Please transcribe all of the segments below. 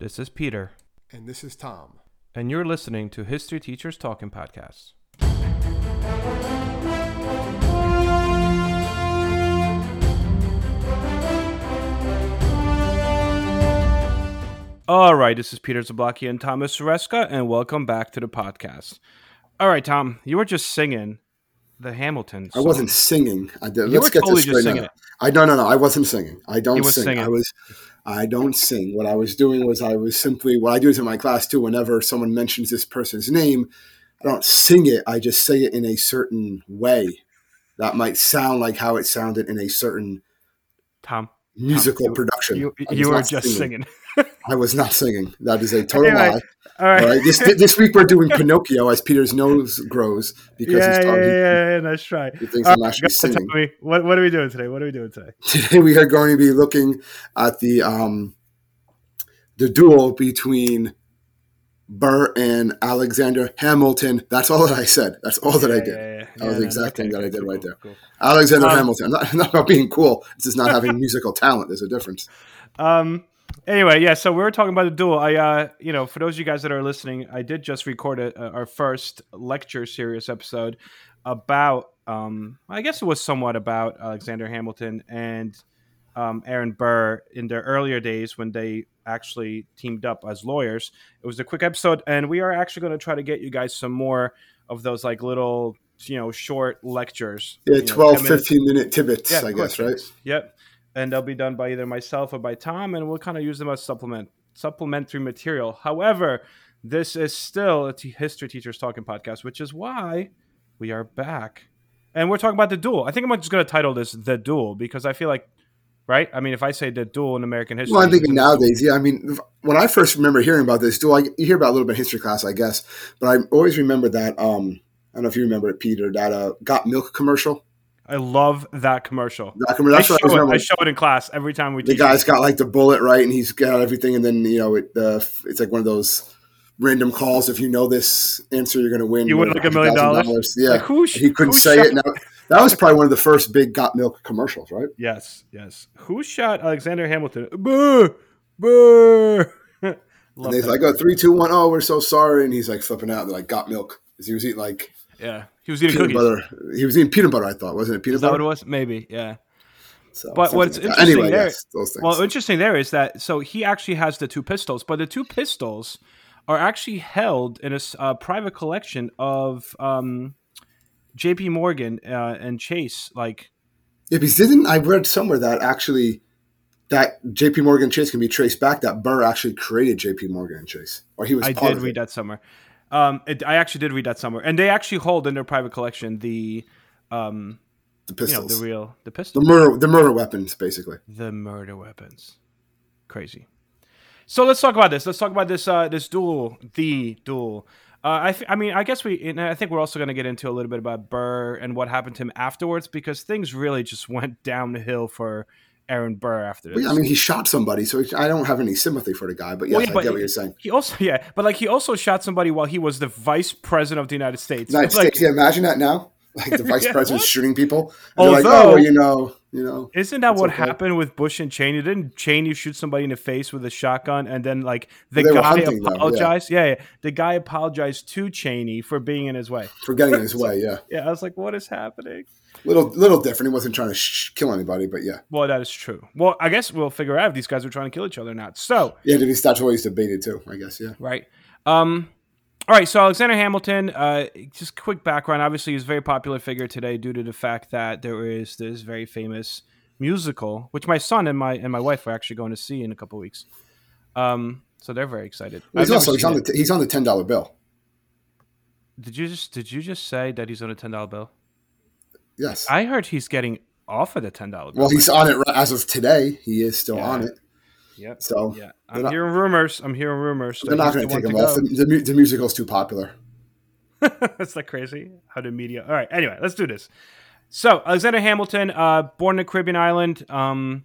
This is Peter, And this is Tom. and you're listening to History Teachers Talking Podcasts. All right, this is Peter Zablocki and Thomas Reska, and welcome back to the podcast. All right, Tom, you were just singing the Hamilton. I wasn't singing. I did. You Let's were get totally this straight singing now. I no no no. I wasn't singing. I don't sing. singing. I was. I don't sing. What I was doing was I was simply what I do is in my class too. Whenever someone mentions this person's name, I don't sing it. I just say it in a certain way that might sound like how it sounded in a certain Tom. musical you- production. You, you were just singing. I was not singing. That is a total Anyway, lie. All right. All right. This this week we're doing Pinocchio as Peter's nose grows because yeah, he's yeah, talking. yeah, yeah, nice try. He thinks All I'm right, actually singing. me, what, what are we doing today? What are we doing today? Today we are going to be looking at the um, the duel between Burr and Alexander Hamilton. That's all that I said. That's all that I did. yeah, yeah. That was the exact thing that I did cool, right there. cool. Alexander Um, Hamilton. Not, not about being cool. It's just not having musical talent. There's a difference. Um. Anyway, yeah. So we were talking about the duel. I, uh, you know, for those of you guys that are listening, I did just record a, our first lecture series episode about. Um, I guess it was somewhat about Alexander Hamilton and um, Aaron Burr in their earlier days when they actually teamed up as lawyers. It was a quick episode, and we are actually going to try to get you guys some more of those like little, you know, short lectures. Yeah, you know, 12, 15 minute tidbits, I guess, right? Yep. And they'll be done by either myself or by Tom, and we'll kind of use them as supplement supplementary material. However, this is still a t- history teachers talking podcast, which is why we are back, and we're talking about the duel. I think I'm just going to title this "The Duel" because I feel like, right? I mean, if I say the duel in American history, Well, I'm thinking nowadays, yeah. I mean, when I first remember hearing about this duel, I, you hear about a little bit in history class, I guess, but I always remember that. Um, I don't know if you remember it, Peter. That uh, got milk commercial. I love that commercial. That commercial. I show, it, remember. I show it in class every time we do. the guy's got like the bullet right and he's got everything and then you know it uh, it's like one of those random calls if you know this answer you're going to win You win like a million dollars? yeah Like, who he couldn't say shot- it now that was probably one of the first big got milk commercials right Yes, yes. Who shot Alexander Hamilton? Boo, boo. and he's like oh three two one oh we're so sorry and he's like flipping out they're like got milk 'Cause he was eating like yeah, he was eating peanut cookies. butter he was eating peanut butter i thought wasn't it peanut Is that what butter it was? Maybe, yeah. So, But what's like interesting anyway there- yes Well, interesting there is that so he actually has the two pistols, but the two pistols are actually held in a uh, private collection of um, J.P. Morgan uh, and Chase. Like, Yeah, because didn't I read somewhere that actually that J.P. Morgan Chase can be traced back that Burr actually created J.P. Morgan and Chase, or he was I did read that somewhere. Um, it, I actually did read that somewhere, and they actually hold in their private collection the, um, the you know, pistols, the real the the murder, the murder weapons, basically. the murder weapons. Crazy. So let's talk about this. Let's talk about this uh, this duel, the duel. Uh, I, th- I mean, I guess we. And I think we're also going to get into a little bit about Burr and what happened to him afterwards because things really just went downhill for Aaron Burr after this. Well, yeah, I mean, he shot somebody, so I don't have any sympathy for the guy. But yes, Well, yeah, I but- get what you're saying. he also, yeah, but like he also shot somebody while he was the vice president of the United States. United like, States, yeah, imagine that now, like the vice Yeah, president shooting people. And they're like, Although- oh, well, you know, you know, Isn't that what okay. happened with Bush and Cheney? Didn't Cheney shoot somebody in the face with a shotgun, and then like the guy hunting, though, yeah. apologized? yeah. yeah, the guy apologized to Cheney for being in his way. for getting in his way. Yeah, Yeah, I was like, what is happening? Little, little different. He wasn't trying to sh- kill anybody, but yeah, Well, that is true. Well, I guess we'll figure out if these guys are trying to kill each other or not. So, yeah. to be- he's debated too. I guess. Yeah. right. Um, all right. So Alexander Hamilton, uh, just quick background. Obviously, he's a very popular figure today due to the fact that there is this very famous musical, which my son and my and my wife are actually going to see in a couple weeks. Um, so they're very excited. Well, he's I've also he's on the he's on the ten dollar bill. Did you just did you just say that he's on a ten dollar bill? Yes. I heard he's getting off of the ten dollar well, he's on it right as of today. He is still Yeah. on it. Yep. So Yeah, I'm not- hearing rumors. I'm hearing rumors. they're not going to take him off. The, the, the musical's too popular. That's like crazy. How the media. All right. Anyway, let's do this. So Alexander Hamilton, uh, born in the Caribbean island. Um,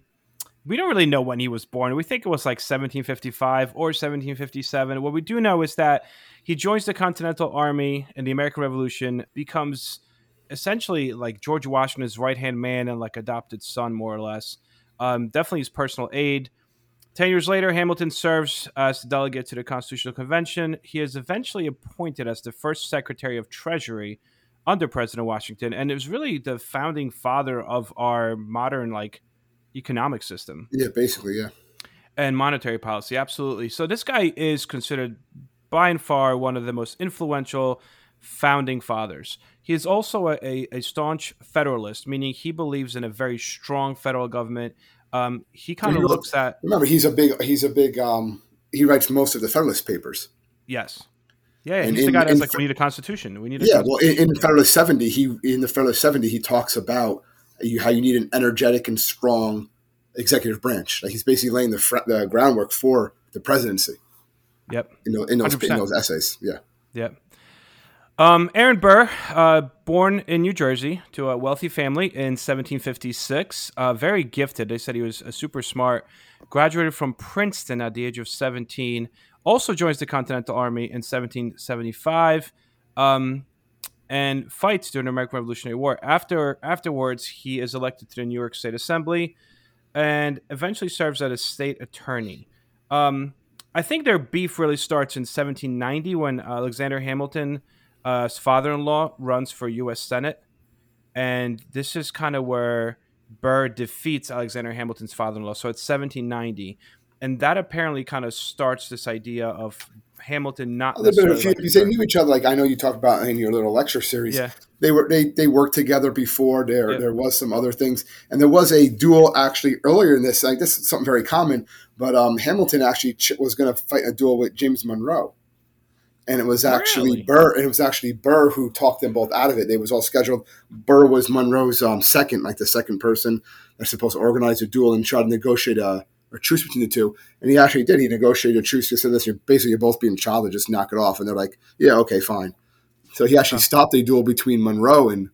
we don't really know when he was born. We think it was like 1755 or 1757. What we do know is that he joins the Continental Army in the American Revolution, becomes essentially like George Washington's right hand man and like adopted son, more or less. Um, definitely his personal aide. Ten years later, Hamilton serves as the delegate to the Constitutional Convention. He is eventually appointed as the first Secretary of Treasury under President Washington, and it was really the founding father of our modern like economic system. Yeah, basically, yeah. And monetary policy, absolutely. So this guy is considered by and far one of the most influential founding fathers. He is also a, a, a staunch federalist, meaning he believes in a very strong federal government um, he kind of looks at. Remember, he's a big. He's a big. Um, he writes most of the Federalist Papers. Yes. Yeah, and he's in, the guy that's like, we need a constitution. We need. A yeah, well, in, in Federalist seventy, he in the Federalist seventy, he talks about you, how you need an energetic and strong executive branch. Like he's basically laying the fr- the groundwork for the presidency. Yep. In, the, in those in those essays, yeah. Yep. Um, Aaron Burr, uh, born in New Jersey to a wealthy family in 1756, uh, very gifted. They said he was super smart. Graduated from Princeton at the age of 17. Also joins the Continental Army in 1775, um, and fights during the American Revolutionary War. After afterwards, he is elected to the New York State Assembly, and eventually serves as a state attorney. Um, I think their beef really starts in 1790 when Alexander Hamilton uh, his father-in-law runs for U.S. Senate, and this is kind of where Burr defeats Alexander Hamilton's father-in-law. So it's 1790, and that apparently kind of starts this idea of Hamilton not. A little bit of a few, they knew each other. Like I know you talked about in your little lecture series. Yeah. They were they they worked together before. There yeah. there was some other things, and there was a duel actually earlier in this. Like this is something very common, but um, Hamilton actually was going to fight a duel with James Monroe and it was actually really? Burr. And it was actually Burr who talked them both out of it. It was all scheduled. Burr was Monroe's um, second, like the second person that's supposed to organize a duel and try to negotiate a, a, truce between the two. And he actually did. He negotiated a truce. He said, "This, you're basically you're both being childish. Just knock it off." And they're like, "Yeah, okay, fine." So he actually stopped a duel between Monroe and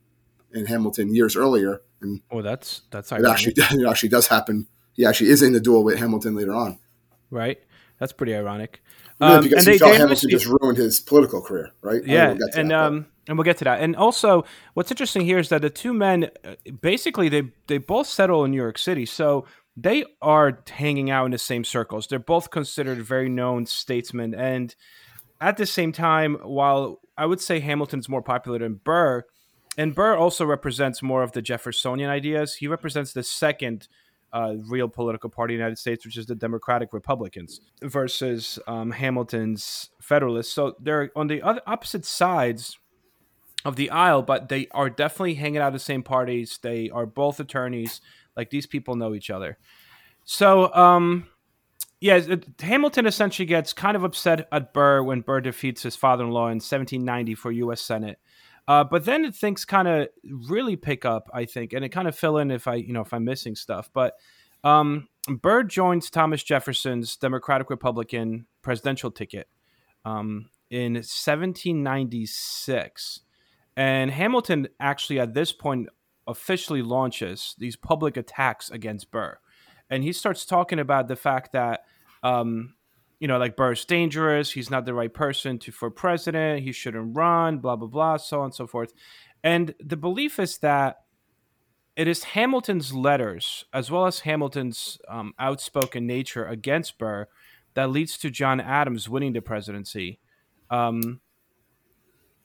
and Hamilton years earlier. And oh, that's that's it actually it actually does happen. He actually is in the duel with Hamilton later on. Right. That's pretty ironic. Um, because he they, felt Hamilton just ruined his political career, right? Yeah, we'll and that, um, and we'll get to that. And also, what's interesting here is that the two men, uh, basically, they they both settle in New York City, so they are hanging out in the same circles. They're both considered very known statesmen, and at the same time, while I would say Hamilton's more popular than Burr, and Burr also represents more of the Jeffersonian ideas. He represents the second uh, real political party in the United States, which is the Democratic Republicans, versus um, Hamilton's Federalists. So they're on the other opposite sides of the aisle, but they are definitely hanging out the same parties. They are both attorneys. Like these people know each other. So, um, yeah, Hamilton essentially gets kind of upset at Burr when Burr defeats his father-in-law in 1790 for U.S. Senate. Uh, but then things kind of really pick up, I think, and it kind of fill in if I, you know, if I'm missing stuff. But um, Burr joins Thomas Jefferson's Democratic Republican presidential ticket um, in 1796, and Hamilton actually at this point officially launches these public attacks against Burr, and he starts talking about the fact that um, you know, like Burr's dangerous. He's not the right person to for president. He shouldn't run. Blah blah blah. So on and so forth. And the belief is that it is Hamilton's letters, as well as Hamilton's um, outspoken nature against Burr, that leads to John Adams winning the presidency. Um,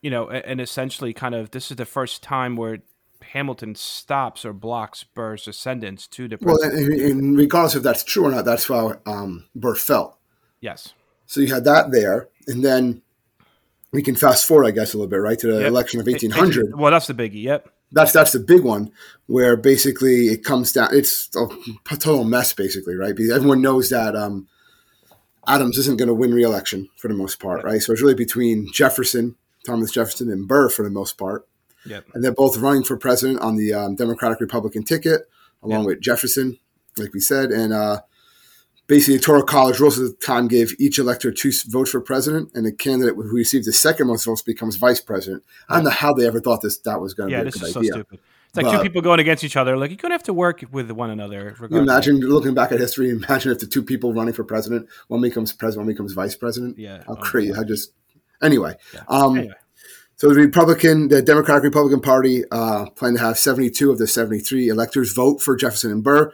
you know, and essentially, kind of, this is the first time where Hamilton stops or blocks Burr's ascendance to the presidency. Well, regardless if that's true or not, that's how um, Burr felt. Yes. So you had that there, and then we can fast forward, I guess, a little bit, right, to the yep. election of eighteen hundred. Well, that's the biggie. Yep. That's that's the big one where basically it comes down. It's a total mess, basically, right? Because everyone knows that um, Adams isn't going to win re-election for the most part, right? So it's really between Jefferson, Thomas Jefferson, and Burr for the most part. Yep. And they're both running for president on the um, Democratic Republican ticket, along yep. with Jefferson, like we said, and uh, basically the Electoral College rules at the time gave each elector two votes for president, and the candidate who received the second most votes becomes vice president. I don't know how they ever thought this that was going to yeah, be a good idea. So stupid. It's like but, two people going against each other. Like you're going to have to work with one another. You imagine looking back at history. Imagine if the two people running for president, one becomes president, one becomes vice president. Yeah, how oh, crazy! I just anyway. Yeah. Um, anyway. So the Republican, the Democratic Republican Party, uh, plan to have 72 of the 73 electors vote for Jefferson and Burr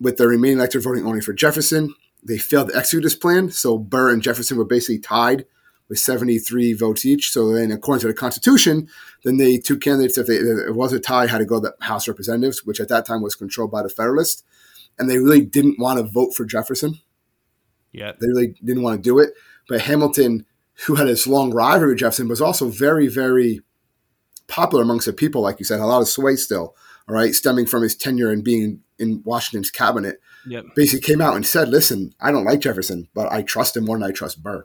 with the remaining electors voting only for Jefferson. they failed to execute this plan. So Burr and Jefferson were basically tied with 73 votes each. So then, according to the Constitution, then the two candidates, if, they, if it was a tie, had to go to the House of Representatives, which at that time was controlled by the Federalists. And they really didn't want to vote for Jefferson. Yeah. They really didn't want to do it. But Hamilton, who had this long rivalry with Jefferson, was also very, very popular amongst the people, like you said, a lot of sway still, all right, stemming from his tenure and being in Washington's cabinet. Yep. Basically came out and said, listen, I don't like Jefferson, but I trust him more than I trust Burr.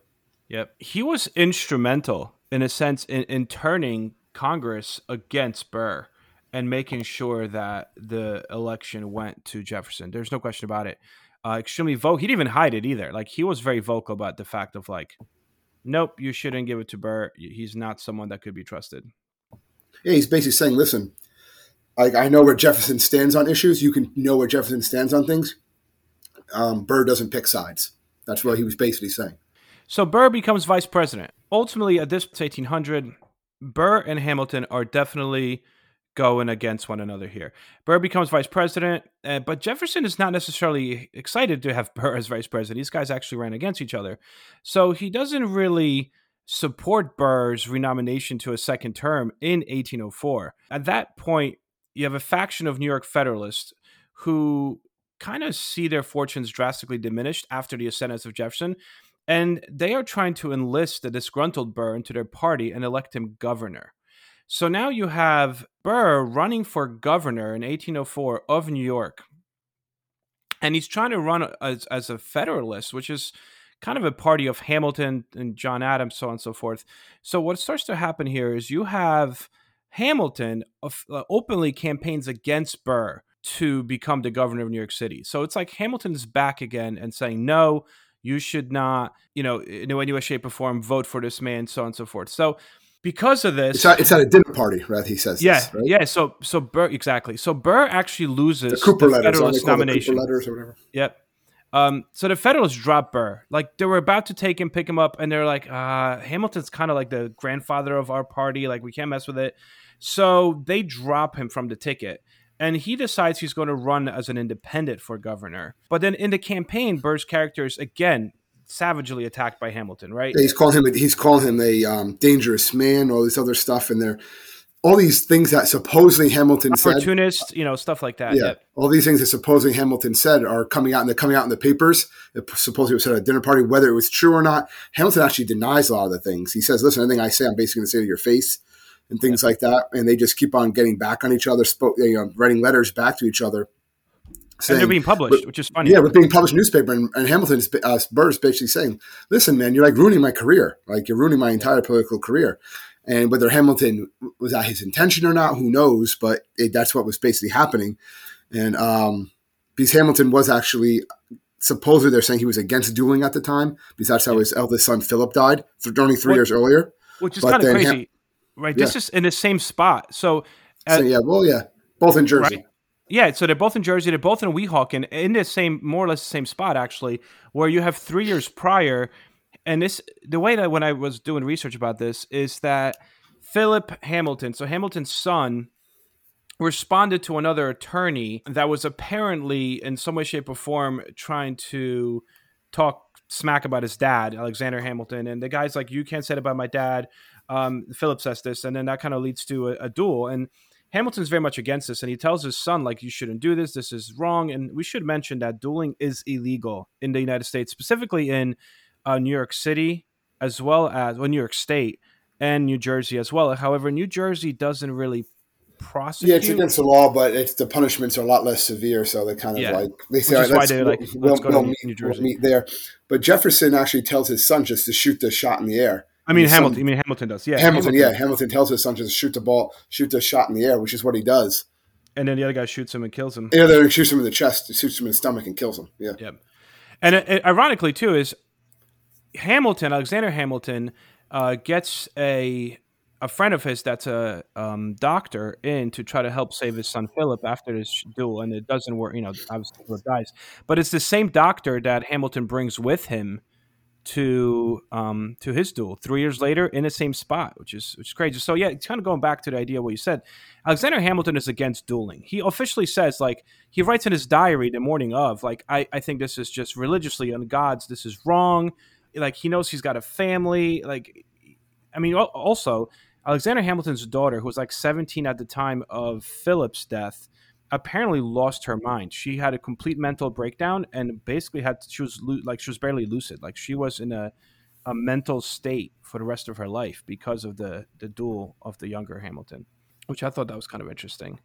Yep. He was instrumental in a sense in, in turning Congress against Burr and making sure that the election went to Jefferson. There's no question about it. Uh, extremely vocal. He didn't even hide it either. Like he was very vocal about the fact of like, nope, you shouldn't give it to Burr. He's not someone that could be trusted. Yeah, he's basically saying, listen, like I know where Jefferson stands on issues. You can know where Jefferson stands on things. Um, Burr doesn't pick sides. That's what he was basically saying. So Burr becomes vice president. Ultimately, at this 1800, Burr and Hamilton are definitely going against one another here. Burr becomes vice president, uh, but Jefferson is not necessarily excited to have Burr as vice president. These guys actually ran against each other. So he doesn't really support Burr's renomination to a second term in 1804. At that point, you have a faction of New York Federalists who kind of see their fortunes drastically diminished after the ascendance of Jefferson. And they are trying to enlist the disgruntled Burr into their party and elect him governor. So now you have Burr running for governor in 1804 of New York. And he's trying to run as, as a Federalist, which is kind of a party of Hamilton and John Adams, so on and so forth. So what starts to happen here is you have Hamilton uh, openly campaigns against Burr to become the governor of New York City. So it's like Hamilton is back again and saying, no, you should not, you know, in any way, shape, or form vote for this man, so on and so forth. So because of this, it's at, it's at a dinner party, right? He says, yeah, this, right? yeah. So, so Burr exactly. So Burr actually loses the Cooper the letters, Federalist nomination. Cooper letters or whatever. Yep. Um, so the Federalists drop Burr. Like they were about to take him, pick him up, and they're like, uh, Hamilton's kind of like the grandfather of our party. Like we can't mess with it. So they drop him from the ticket. And he decides he's going to run as an independent for governor. But then in the campaign, Burr's character is again savagely attacked by Hamilton, right? He's calling him he's calling him a um, dangerous man, all this other stuff, and they're all these things that supposedly Hamilton opportunist, said, you know, stuff like that. Yeah, yep. all these things that supposedly Hamilton said are coming out, and they're coming out in the papers. It supposedly was said at a dinner party, whether it was true or not. Hamilton actually denies a lot of the things. He says, "Listen, anything I say, I'm basically going to say to your face." And things like that, and they just keep on getting back on each other, spoke, you know, writing letters back to each other, Saying, and they're being published, but, which is funny. Yeah, we're being published in newspaper, and, and Hamilton's uh, Burr's basically saying, "Listen, man, you're like ruining my career. Like you're ruining my entire political career." And whether Hamilton was that his intention or not, who knows? But it, that's what was basically happening. And um, because Hamilton was actually supposedly they're saying he was against dueling at the time because that's how his eldest son Philip died only three what, years earlier. Which is kind of crazy, Ham- right? This is in the same spot. So, uh, so, yeah, well, yeah, both in Jersey. Right? Yeah, so they're both in Jersey. They're both in Weehawken, in the same, more or less the same spot, actually, where you have three years prior. And this, the way that when I was doing research about this is that Philip Hamilton, so Hamilton's son, responded to another attorney that was apparently, in some way, shape, or form, trying to talk smack about his dad, Alexander Hamilton. And the guy's like, "You can't say it about my dad." Um, Philip says this, and then that kind of leads to a, a duel. And Hamilton's very much against this, and he tells his son, like, you shouldn't do this. This is wrong. And we should mention that dueling is illegal in the United States, specifically in uh, New York City, as well as well, New York State and New Jersey as well. However, New Jersey doesn't really prosecute. Yeah, it's against the law, but it's the punishments are a lot less severe. So they kind of yeah. like they say, Which right, let's, like, we'll, let's we'll, meet, we'll meet there. But Jefferson actually tells his son just to shoot the shot in the air I mean Hamilton. Son, you mean Hamilton does? Yeah, Hamilton, Hamilton. Yeah, Hamilton tells his son to shoot the ball, shoot the shot in the air, which is what he does. And then the other guy shoots him and kills him. Yeah, then shoots him in the chest, shoots him in the stomach, and kills him. Yeah. Yep. And it, it, ironically too is Hamilton, Alexander Hamilton, uh, gets a a friend of his that's a um, doctor in to try to help save his son Philip after this duel, and it doesn't work. You know, obviously Philip dies, but it's the same doctor that Hamilton brings with him to um, to his duel three years later in the same spot, which is which is crazy. So yeah, it's kind of going back to the idea what you said. Alexander Hamilton is against dueling. He officially says like he writes in his diary the morning of like I, I think this is just religiously on God's this is wrong. Like he knows he's got a family. Like I mean also Alexander Hamilton's daughter, who was like 17 at the time of Philip's death, apparently lost her mind. She had a complete mental breakdown and basically had she was like she was barely lucid. Like she was in a a mental state for the rest of her life because of the the duel of the younger Hamilton, which I thought that was kind of interesting.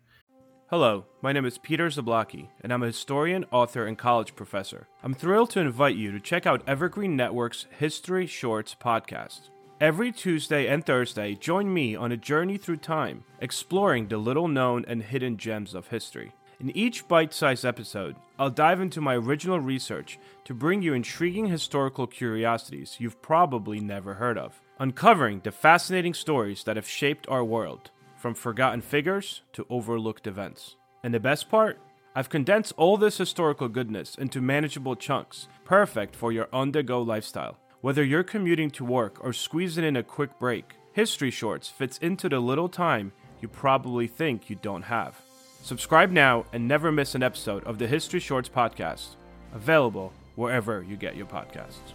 Hello, my name is Peter Zablocki, and I'm a historian, author, and college professor. I'm thrilled to invite you to check out Evergreen Network's History Shorts podcast. Every Tuesday and Thursday, join me on a journey through time, exploring the little known and hidden gems of history. In each bite sized episode, I'll dive into my original research to bring you intriguing historical curiosities you've probably never heard of, uncovering the fascinating stories that have shaped our world, from forgotten figures to overlooked events. And the best part? I've condensed all this historical goodness into manageable chunks, perfect for your on the go lifestyle. Whether you're commuting to work or squeezing in a quick break, History Shorts fits into the little time you probably think you don't have. Subscribe now and never miss an episode of the History Shorts podcast, available wherever you get your podcasts.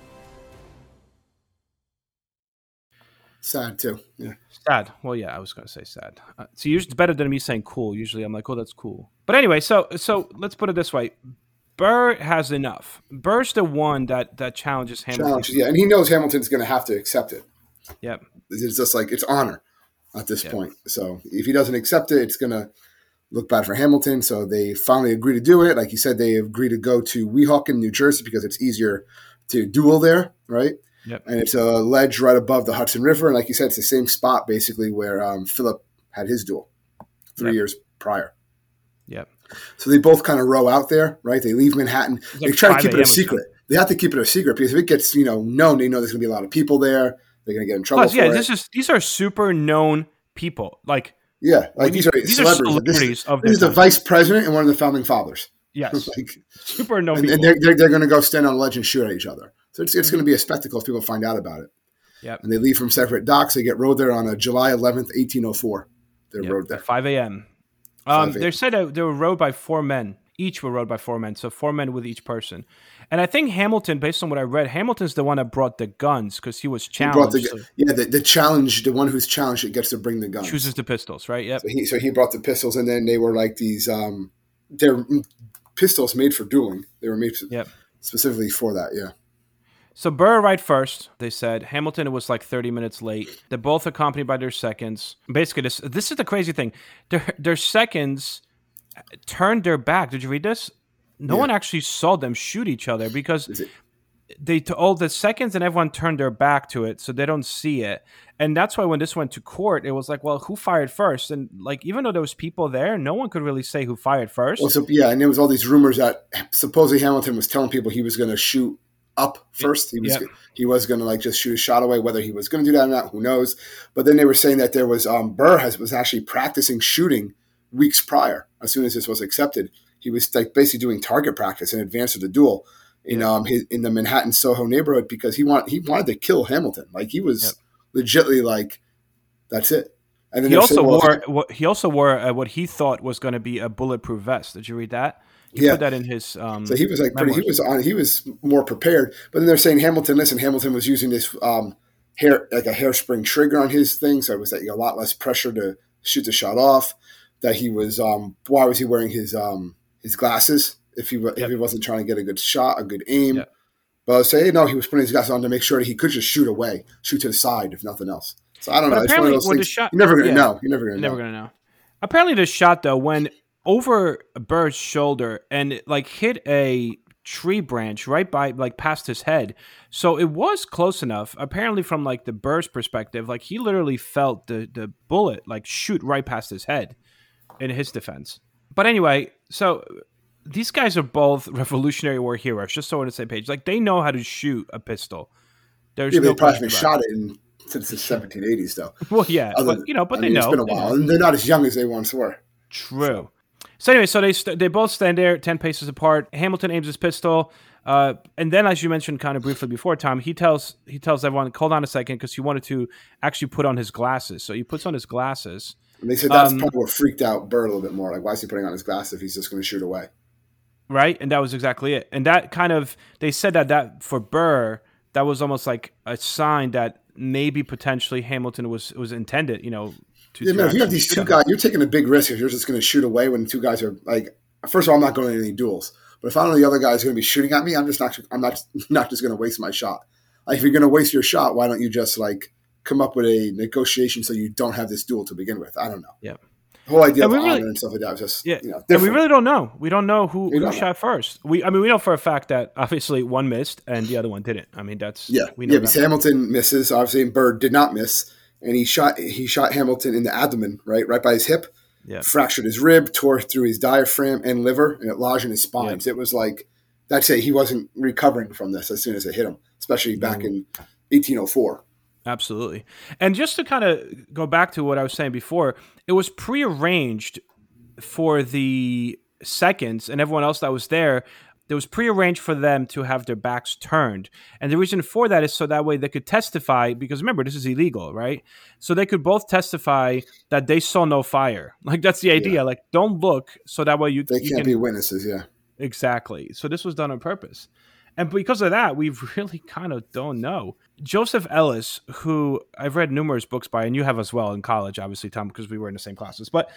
Sad too. Yeah. Sad. Well, yeah, I was going to say sad. Uh, so usually it's better than me saying cool. Usually I'm like, oh, that's cool. But anyway, so so let's put it this way: Burr has enough. Burr's the one that that challenges Hamilton. Challenges, yeah, and he knows Hamilton's going to have to accept it. Yep. It's just like it's honor at this yep. point. So if he doesn't accept it, it's going to look bad for Hamilton. So they finally agree to do it. Like you said, they agree to go to Weehawken, New Jersey, because it's easier to duel there, right? Yep. And it's a ledge right above the Hudson River, and like you said, it's the same spot basically where um, Philip had his duel three yep. years prior. Yep. So they both kind of row out there, right? They leave Manhattan. They try to keep it a secret. They have to keep it a secret because if it gets you know known, they know there's going to be a lot of people there. They're going to get in trouble. Plus, yeah, it. this is these are super known people. Like yeah, like these, are these celebrities. Are celebrities this, of this is the vice president and one of the founding fathers. Yes, like super known. And, and they're, they're, they're going to go stand on a ledge and shoot at each other. So it's, it's mm-hmm. going to be a spectacle if people find out about it. Yep. And they leave from separate docks. They get rowed there on a July 11th, 1804. They're yep. rowed there. At 5 a.m. Um, they said they were rowed by four men. Each were rowed by four men, so four men with each person. And I think Hamilton, based on what I read, Hamilton's the one that brought the guns because he was challenged. He the, so yeah, the, the, challenge, the one who's challenged, it gets to bring the guns. Chooses the pistols, right? Yeah. So he, so he brought the pistols, and then they were like these. Um, they're pistols made for dueling. They were made yep. specifically for that. Yeah. So Burr arrived first. They said Hamilton was like 30 minutes late. They're both accompanied by their seconds. Basically, this this is the crazy thing. Their their seconds turned their back. Did you read this? No yeah. one actually saw them shoot each other because they all oh, the seconds and everyone turned their back to it, so they don't see it. And that's why when this went to court, it was like, well, who fired first? And like, even though there was people there, no one could really say who fired first. Well, so yeah, and there was all these rumors that supposedly Hamilton was telling people he was going to shoot up first. He was yep. he was going to like just shoot a shot away. Whether he was going to do that or not, who knows? But then they were saying that there was um, Burr has was actually practicing shooting weeks prior. As soon as this was accepted, he was like basically doing target practice in advance of the duel in um his, in the Manhattan Soho neighborhood because he want he wanted to kill Hamilton. Like he was yep. legitly like, that's it. And then he also saying, well, wore what he also wore uh, what he thought was going to be a bulletproof vest. Did you read that? He yeah. put that in his. Um, so he was like pretty. He was on. He was more prepared. But then they're saying Hamilton. Listen, Hamilton was using this um, hair like a hairspring trigger on his thing, so it was like a lot less pressure to shoot the shot off. That he was. Um, why was he wearing his um, his glasses if he yep. if he wasn't trying to get a good shot, a good aim? Yep. But I would say no, he was putting his glasses on to make sure that he could just shoot away, shoot to the side, if nothing else. So I don't but know. Apparently, it's one of those things. Shot, you're never gonna yeah, know. You're never gonna. Never know. gonna know. Apparently, the shot though, when over Burr's shoulder and like hit a tree branch right by like past his head. So it was close enough. Apparently from like the Burr's perspective, like he literally felt the the bullet like shoot right past his head in his defense. But anyway, so these guys are both Revolutionary War heroes, just so on the same page. Like they know how to shoot a pistol. There's yeah, no they probably shot it in, since the 1780s, though. Well, yeah, Other, but you know, but I they mean, know. It's been a while, and they're not as young as they once were. True. So anyway, so they st- they both stand there ten paces apart. Hamilton aims his pistol, uh, and then, as you mentioned kind of briefly before, Tom, he tells he tells everyone, "Hold on a second, because he wanted to actually put on his glasses." So he puts on his glasses. And they said that's Um, probably what freaked out Burr a little bit more. Like, why is he putting on his glasses if he's just going to shoot away? right? And that was exactly it. And that kind of they said that that for Burr, that was almost like a sign that maybe potentially Hamilton was was intended, you know, to, Yeah, man, if you have these two guys, you're taking a big risk if you're just going to shoot away when two guys are like. First of all, I'm not going to any duels. But if I know the other guy's going to be shooting at me, I'm just not. I'm not not just going to waste my shot. Like if you're going to waste your shot, why don't you just like come up with a negotiation so you don't have this duel to begin with? I don't know. Yeah. The whole idea And of we really- honor and stuff like that was just Yeah, you know and we really don't know. We don't know who, who know. shot first. We, I mean, we know for a fact that obviously one missed and the other one didn't. I mean, that's Yeah, we know yeah. Because Hamilton misses. Obviously, and Burr did not miss, and he shot. He shot Hamilton in the abdomen, right, right by his hip. Yeah. Fractured his rib, tore through his diaphragm and liver, and it lodged in his spines. It was like that's it. He wasn't recovering from this as soon as it hit him, especially back in 1804. Absolutely. And just to kind of go back to what I was saying before, it was prearranged for the seconds and everyone else that was there. It was prearranged for them to have their backs turned. And the reason for that is so that way they could testify, because remember, this is illegal, right? So they could both testify that they saw no fire. Like, that's the idea. Like, don't look so that way you, They you can't can be witnesses. Yeah, Exactly. So this was done on purpose. And because of that, we really kind of don't know. Joseph Ellis, who I've read numerous books by, and you have as well in college, obviously, Tom, because we were in the same classes. But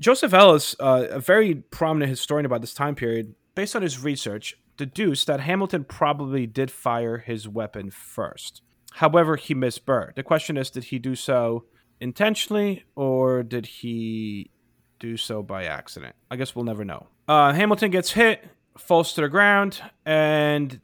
Joseph Ellis, uh, a very prominent historian about this time period, based on his research, deduced that Hamilton probably did fire his weapon first. However, he missed Burr. The question is, did he do so intentionally or did he do so by accident? I guess we'll never know. Uh, Hamilton gets hit, falls to the ground, and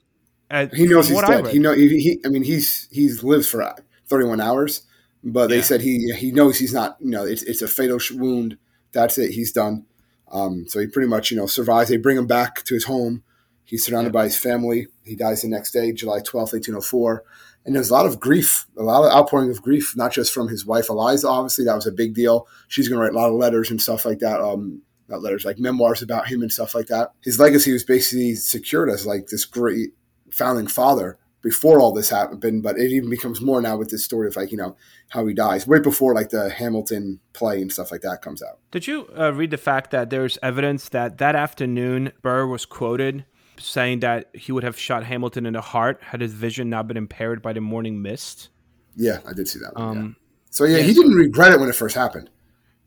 he knows he's dead. He know. He, he, I mean, he's he's lives for 31 hours, but they Yeah. said he he knows he's not. You know, it's it's a fatal sh- wound. That's it. He's done. Um, so he pretty much you know survives. They bring him back to his home. He's surrounded by his family. He dies the next day, July 12th, 1804. And there's a lot of grief, a lot of outpouring of grief, not just from his wife Eliza. Obviously, that was a big deal. She's going to write a lot of letters and stuff like that. Um, not letters, like memoirs about him and stuff like that. His legacy was basically secured as like this great founding father before all this happened, but it even becomes more now with this story of like you know how he dies right before like the Hamilton play and stuff like that comes out. Did you uh, read the fact that there's evidence that that afternoon Burr was quoted saying that he would have shot Hamilton in the heart had his vision not been impaired by the morning mist? Yeah, I did see that. One, yeah. Um, So yeah, yeah, he so- didn't regret it when it first happened.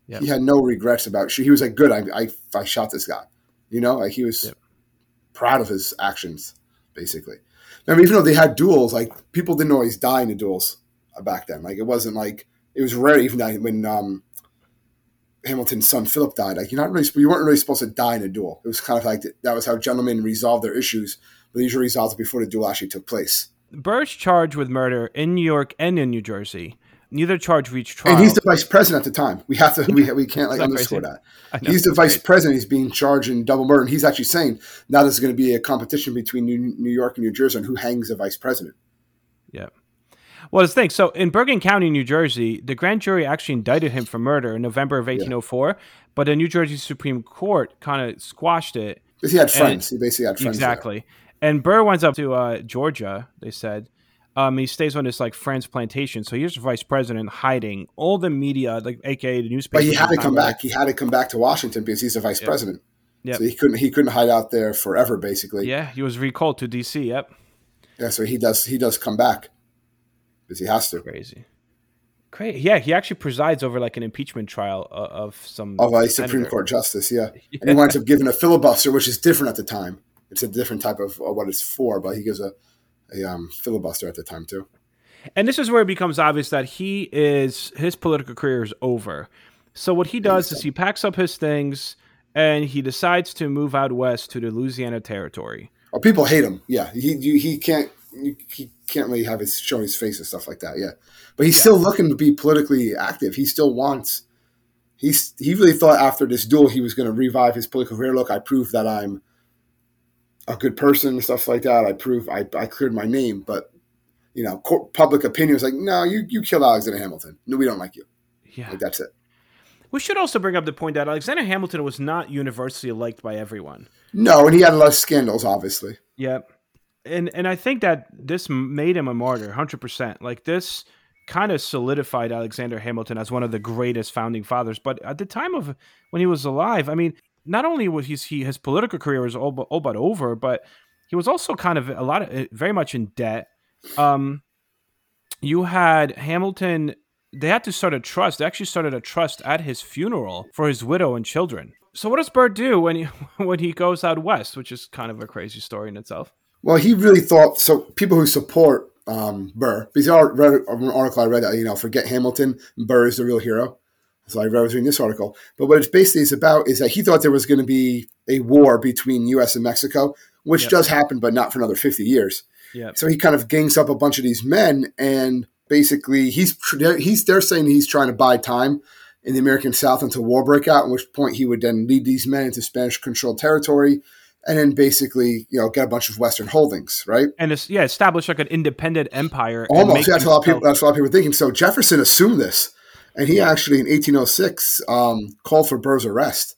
Yep. He had no regrets about. He was like, "Good, I, I, I shot this guy." You know, like he was Yep. proud of his actions, basically. I mean, even though they had duels, like people didn't always die in the duels back then. Like it wasn't like it was rare. Even that when um, Hamilton's son Philip died, like you're not really you weren't really supposed to die in a duel. It was kind of like that was how gentlemen resolved their issues, but they usually resolved before the duel actually took place. Burr's charged with murder in New York and in New Jersey. Neither charge reached trial. And he's the vice president at the time. We have to we, we can't like underscore crazy? that. Know, He's the vice great. president. He's being charged in double murder. And he's actually saying now there's going to be a competition between New, New York and New Jersey on who hangs the vice president. Yeah. Well, the thing. So in Bergen County, New Jersey, the grand jury actually indicted him for murder in November of 1804, but the New Jersey Supreme Court kind of squashed it. Because he had friends. he basically had friends. there. Exactly. And Burr winds up to uh, Georgia. They said um, he stays on this like friend's plantation. So he's the vice president hiding. All the media, like AKA the newspaper. But he had to come back. He had to come back to Washington because he's the vice president. Yep. So he couldn't he couldn't hide out there forever. Basically, yeah, he was recalled to D.C. Yep, Yeah, So he does he does come back because he has to. crazy. Great. Yeah, he actually presides over like an impeachment trial uh, of some Of a Supreme. Court justice, yeah. And he winds up giving a filibuster, which is different at the time. It's a different type of, of what it's for, but he gives a, a um, filibuster at the time too. And this is where it becomes obvious that he is his political career is over. So what he does is he packs up his things and he decides to move out west to the Louisiana territory. Oh, people hate him. Yeah, he you, he can't you, he can't really have his show his face and stuff like that. Yeah, but he's still looking to be politically active. He still wants. He's he really thought after this duel he was going to revive his political career. Look, I proved that I'm a good person and stuff like that. I prove I, I cleared my name, but you know, court, public opinion was like, no, you you kill Alexander Hamilton. No, we don't like you. Yeah. Like that's it. We should also bring up the point that Alexander Hamilton was not universally liked by everyone. No, and he had a lot of scandals, obviously. Yeah, and and I think that this made him a martyr, hundred percent. Like this kind of solidified Alexander Hamilton as one of the greatest founding fathers. But at the time of when he was alive, I mean, not only was he, he his political career was all but, all but over, but he was also kind of a lot of eh, very much in debt. Um, you had Hamilton. They had to start a trust. They actually started a trust at his funeral for his widow and children. So what does Burr do when he when he goes out west, which is kind of a crazy story in itself? Well, he really thought so. People who support um, Burr, because I read an article I read, that you know, forget Hamilton, Burr is the real hero. So I read reading this article. But what it basically is about is that he thought there was going to be a war between U.S. and Mexico, which yep. does happen, but not for another 50 years. Yep. So he kind of gangs up a bunch of these men, and basically he's he's they're saying he's trying to buy time in the American South until war break out, at which point he would then lead these men into Spanish-controlled territory and then basically you know get a bunch of Western holdings, right? And yeah, establish like an independent empire. Almost. Yeah, that's a lot of people. That's a lot of people thinking. So Jefferson assumed this, and he actually in 1806 um, called for Burr's arrest.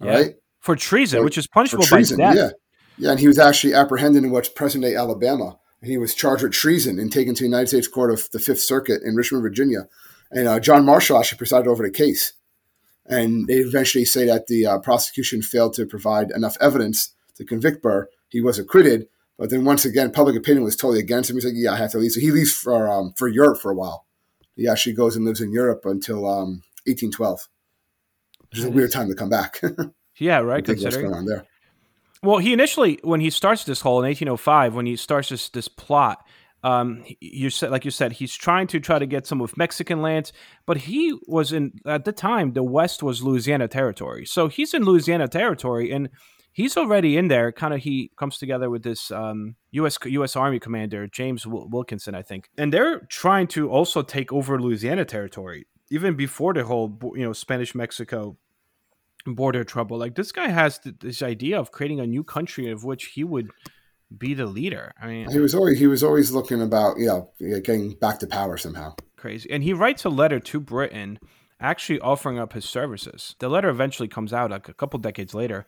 Yeah. Right for treason, so, which is punishable treason, by death. Yeah, yeah, and he was actually apprehended in what's present day Alabama. He was charged with treason and taken to the United States Court of the Fifth Circuit in Richmond, Virginia. And uh, John Marshall actually presided over the case. And they eventually say that the uh, prosecution failed to provide enough evidence to convict Burr. He was acquitted, but then once again, public opinion was totally against him. He's like, "Yeah, I have to leave." So he leaves for um, for Europe for a while. He actually goes and lives in Europe until um, 1812, which is a weird time to come back. yeah, right. Considering what's going on there. Well, he initially, when he starts this whole in 1805, when he starts this this plot, um, you said, like you said, he's trying to try to get some of Mexican lands, but he was in at the time the West was Louisiana territory, so he's in Louisiana territory, and he's already in there. Kind of, he comes together with this um, U.S. U.S. Army commander James Wilkinson, I think, and they're trying to also take over Louisiana territory even before the whole you know Spanish Mexico border trouble. Like this guy has th- this idea of creating a new country of which he would be the leader. I mean, he was always he was always looking about you know getting back to power somehow. Crazy, and he writes a letter to Britain, actually offering up his services. The letter eventually comes out like a couple decades later,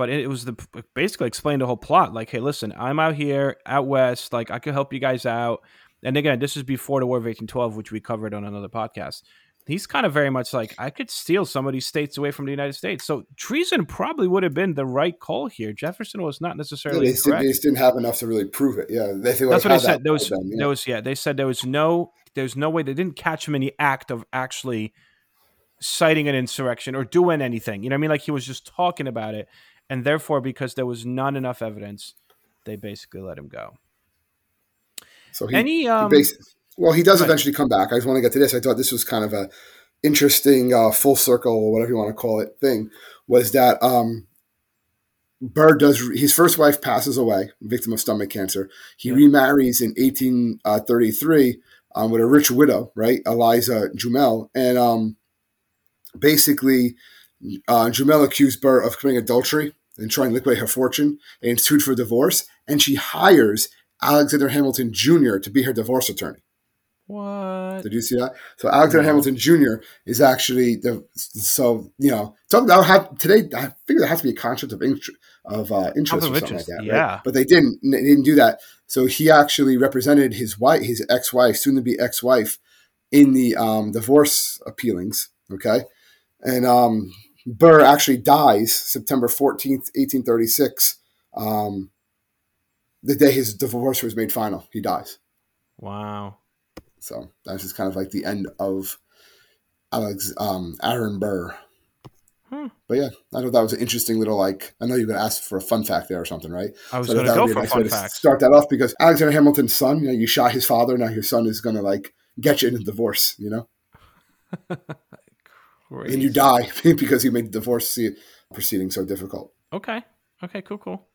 but it, was the basically explained the whole plot. Like, hey, listen, I'm out here out west. Like, I could help you guys out. And again, this is before the War of 1812, which we covered on another podcast. He's kind of very much like, I could steal some of these states away from the United States. So treason probably would have been the right call here. Jefferson was not necessarily. Yeah, they, they, just didn't have enough to really prove it. Yeah, they, they that's what they said. There was, them, yeah. there was, yeah, they said there was no, there's no way they didn't catch him in the act of actually citing an insurrection or doing anything. You know what I mean? Like he was just talking about it and therefore, because there was not enough evidence, they basically let him go. So he, Any, um, he well, he does eventually come back. I just want to get to this. I thought this was kind of a interesting uh, full circle, or whatever you want to call it, thing. Was that um, Burr does his first wife passes away, victim of stomach cancer. He yeah. remarries in 1833 um, with a rich widow, right, Eliza Jumel, and um, basically uh, Jumel accused Burr of committing adultery and trying to liquidate her fortune and sued for divorce. And she hires Alexander Hamilton Jr. to be her divorce attorney. What? Did you see that? So Alexander Hamilton Jr. is actually the so you know talk about how today. I figure there has to be a concept of interest of uh, interest or something like that. Yeah, right? but they didn't. They didn't do that. So he actually represented his wife, his ex-wife, soon to be ex-wife, in the um, divorce appealings. Okay, and um, Burr actually dies September 14th, 1836. Um, the day his divorce was made final, he dies. Wow. So that's just kind of like the end of Alex um, Aaron Burr. Hmm. But yeah, I thought that was an interesting little like. I know you're going to ask for a fun fact there or something, right? I was so going to go for nice fun fact. Start that off because Alexander Hamilton's son. You know, you shot his father. Now your son is going to like get you into divorce. You know. Crazy. and you die because you made the divorce proceeding so difficult. Okay. Okay. Cool. Cool.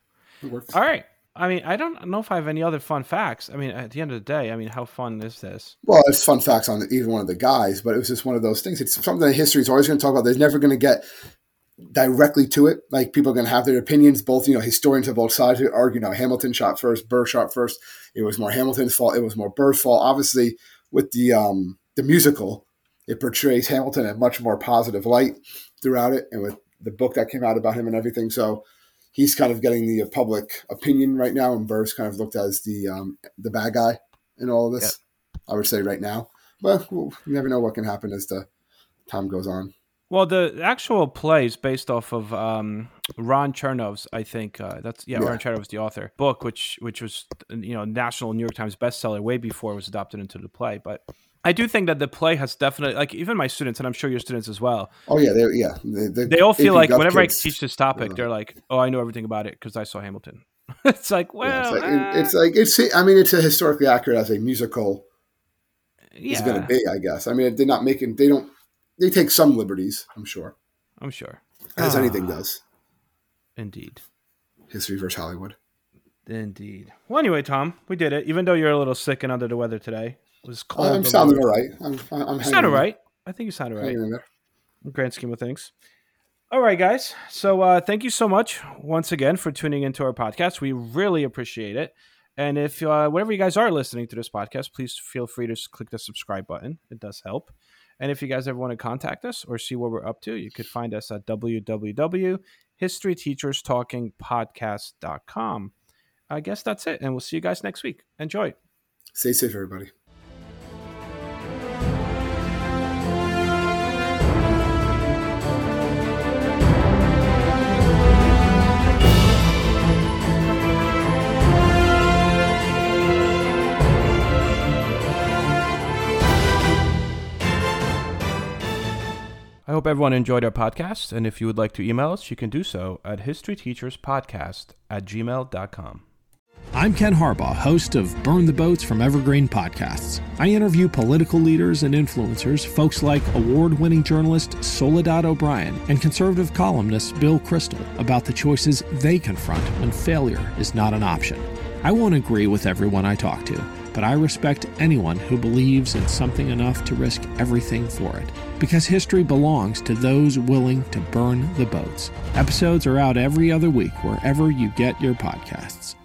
It works. All right. I mean, I don't know if I have any other fun facts. I mean, at the end of the day, I mean, how fun is this? Well, it's fun facts on even one of the guys, but it was just one of those things. It's something that history is always going to talk about. They're never going to get directly to it. Like people are going to have their opinions. Both, you know, historians of both sides who argue. You know, Hamilton shot first, Burr shot first. It was more Hamilton's fault. It was more Burr's fault. Obviously, with the um the musical, it portrays Hamilton in a much more positive light throughout it, and with the book that came out about him and everything. So he's kind of getting the public opinion right now, and Burr's kind of looked as the um, the bad guy in all of this. I would say right now, but you never know what can happen as the time goes on. Well, the actual play is based off of um, Ron Chernow's, I think uh, that's yeah, yeah, Ron Chernow was the author book, which which was you know national New York Times bestseller way before it was adopted into the play. But I do think that the play has definitely like even my students, and I'm sure your students as well. Oh yeah, they yeah they, they all feel like whenever kids, I teach this topic, yeah. they're like, oh, I know everything about it because I saw Hamilton. it's like well, yeah, it's, like, uh, it's like it's I mean it's a historically accurate as a musical. Yeah. Is going to be, I guess. I mean, they're not making. They don't they take some liberties, I'm sure. I'm sure. As ah, anything does. Indeed. History versus Hollywood. Indeed. Well, anyway, Tom, we did it. Even though you're a little sick and under the weather today, it was cold. I'm sounding all right. I'm, I'm sounding all right. I think you sounded right. In the grand scheme of things. All right, guys. So uh, thank you so much once again for tuning into our podcast. We really appreciate it. And if uh, whatever you guys are listening to this podcast, please feel free to click the subscribe button. It does help. And if you guys ever want to contact us or see what we're up to, you could find us at www.historyteacherstalkingpodcast.com. I guess that's it. And we'll see you guys next week. Enjoy. Stay safe, everybody. I hope everyone enjoyed our podcast, and if you would like to email us, you can do so at historyteacherspodcast at gmail.com. I'm Ken Harbaugh, host of Burn the Boats from Evergreen Podcasts. I interview political leaders and influencers, folks like award winning journalist Soledad O'Brien and conservative columnist Bill Kristol, about the choices they confront when failure is not an option. I won't agree with everyone I talk to but I respect anyone who believes in something enough to risk everything for it. Because history belongs to those willing to burn the boats. Episodes are out every other week wherever you get your podcasts.